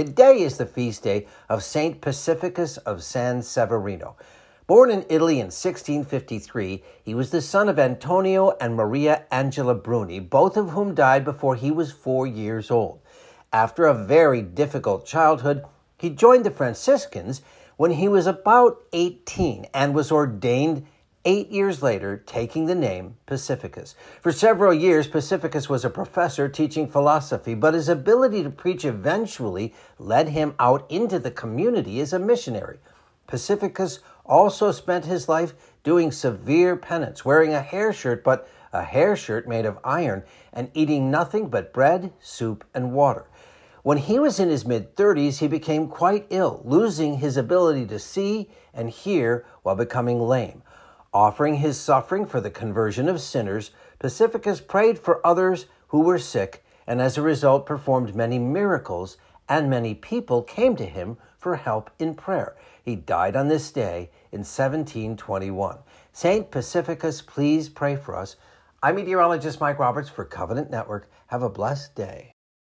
Today is the feast day of Saint Pacificus of San Severino. Born in Italy in 1653, he was the son of Antonio and Maria Angela Bruni, both of whom died before he was four years old. After a very difficult childhood, he joined the Franciscans when he was about 18 and was ordained eight years later, taking the name Pacificus. For several years, Pacificus was a professor teaching philosophy, but his ability to preach eventually led him out into the community as a missionary. Pacificus also spent his life doing severe penance, wearing a hair shirt, but a hair shirt made of iron, and eating nothing but bread, soup, and water. When he was in his mid 30s, he became quite ill, losing his ability to see and hear while becoming lame. Offering his suffering for the conversion of sinners, Pacificus prayed for others who were sick and as a result performed many miracles, and many people came to him for help in prayer. He died on this day in 1721. Saint Pacificus, please pray for us. I'm meteorologist Mike Roberts for Covenant Network. Have a blessed day.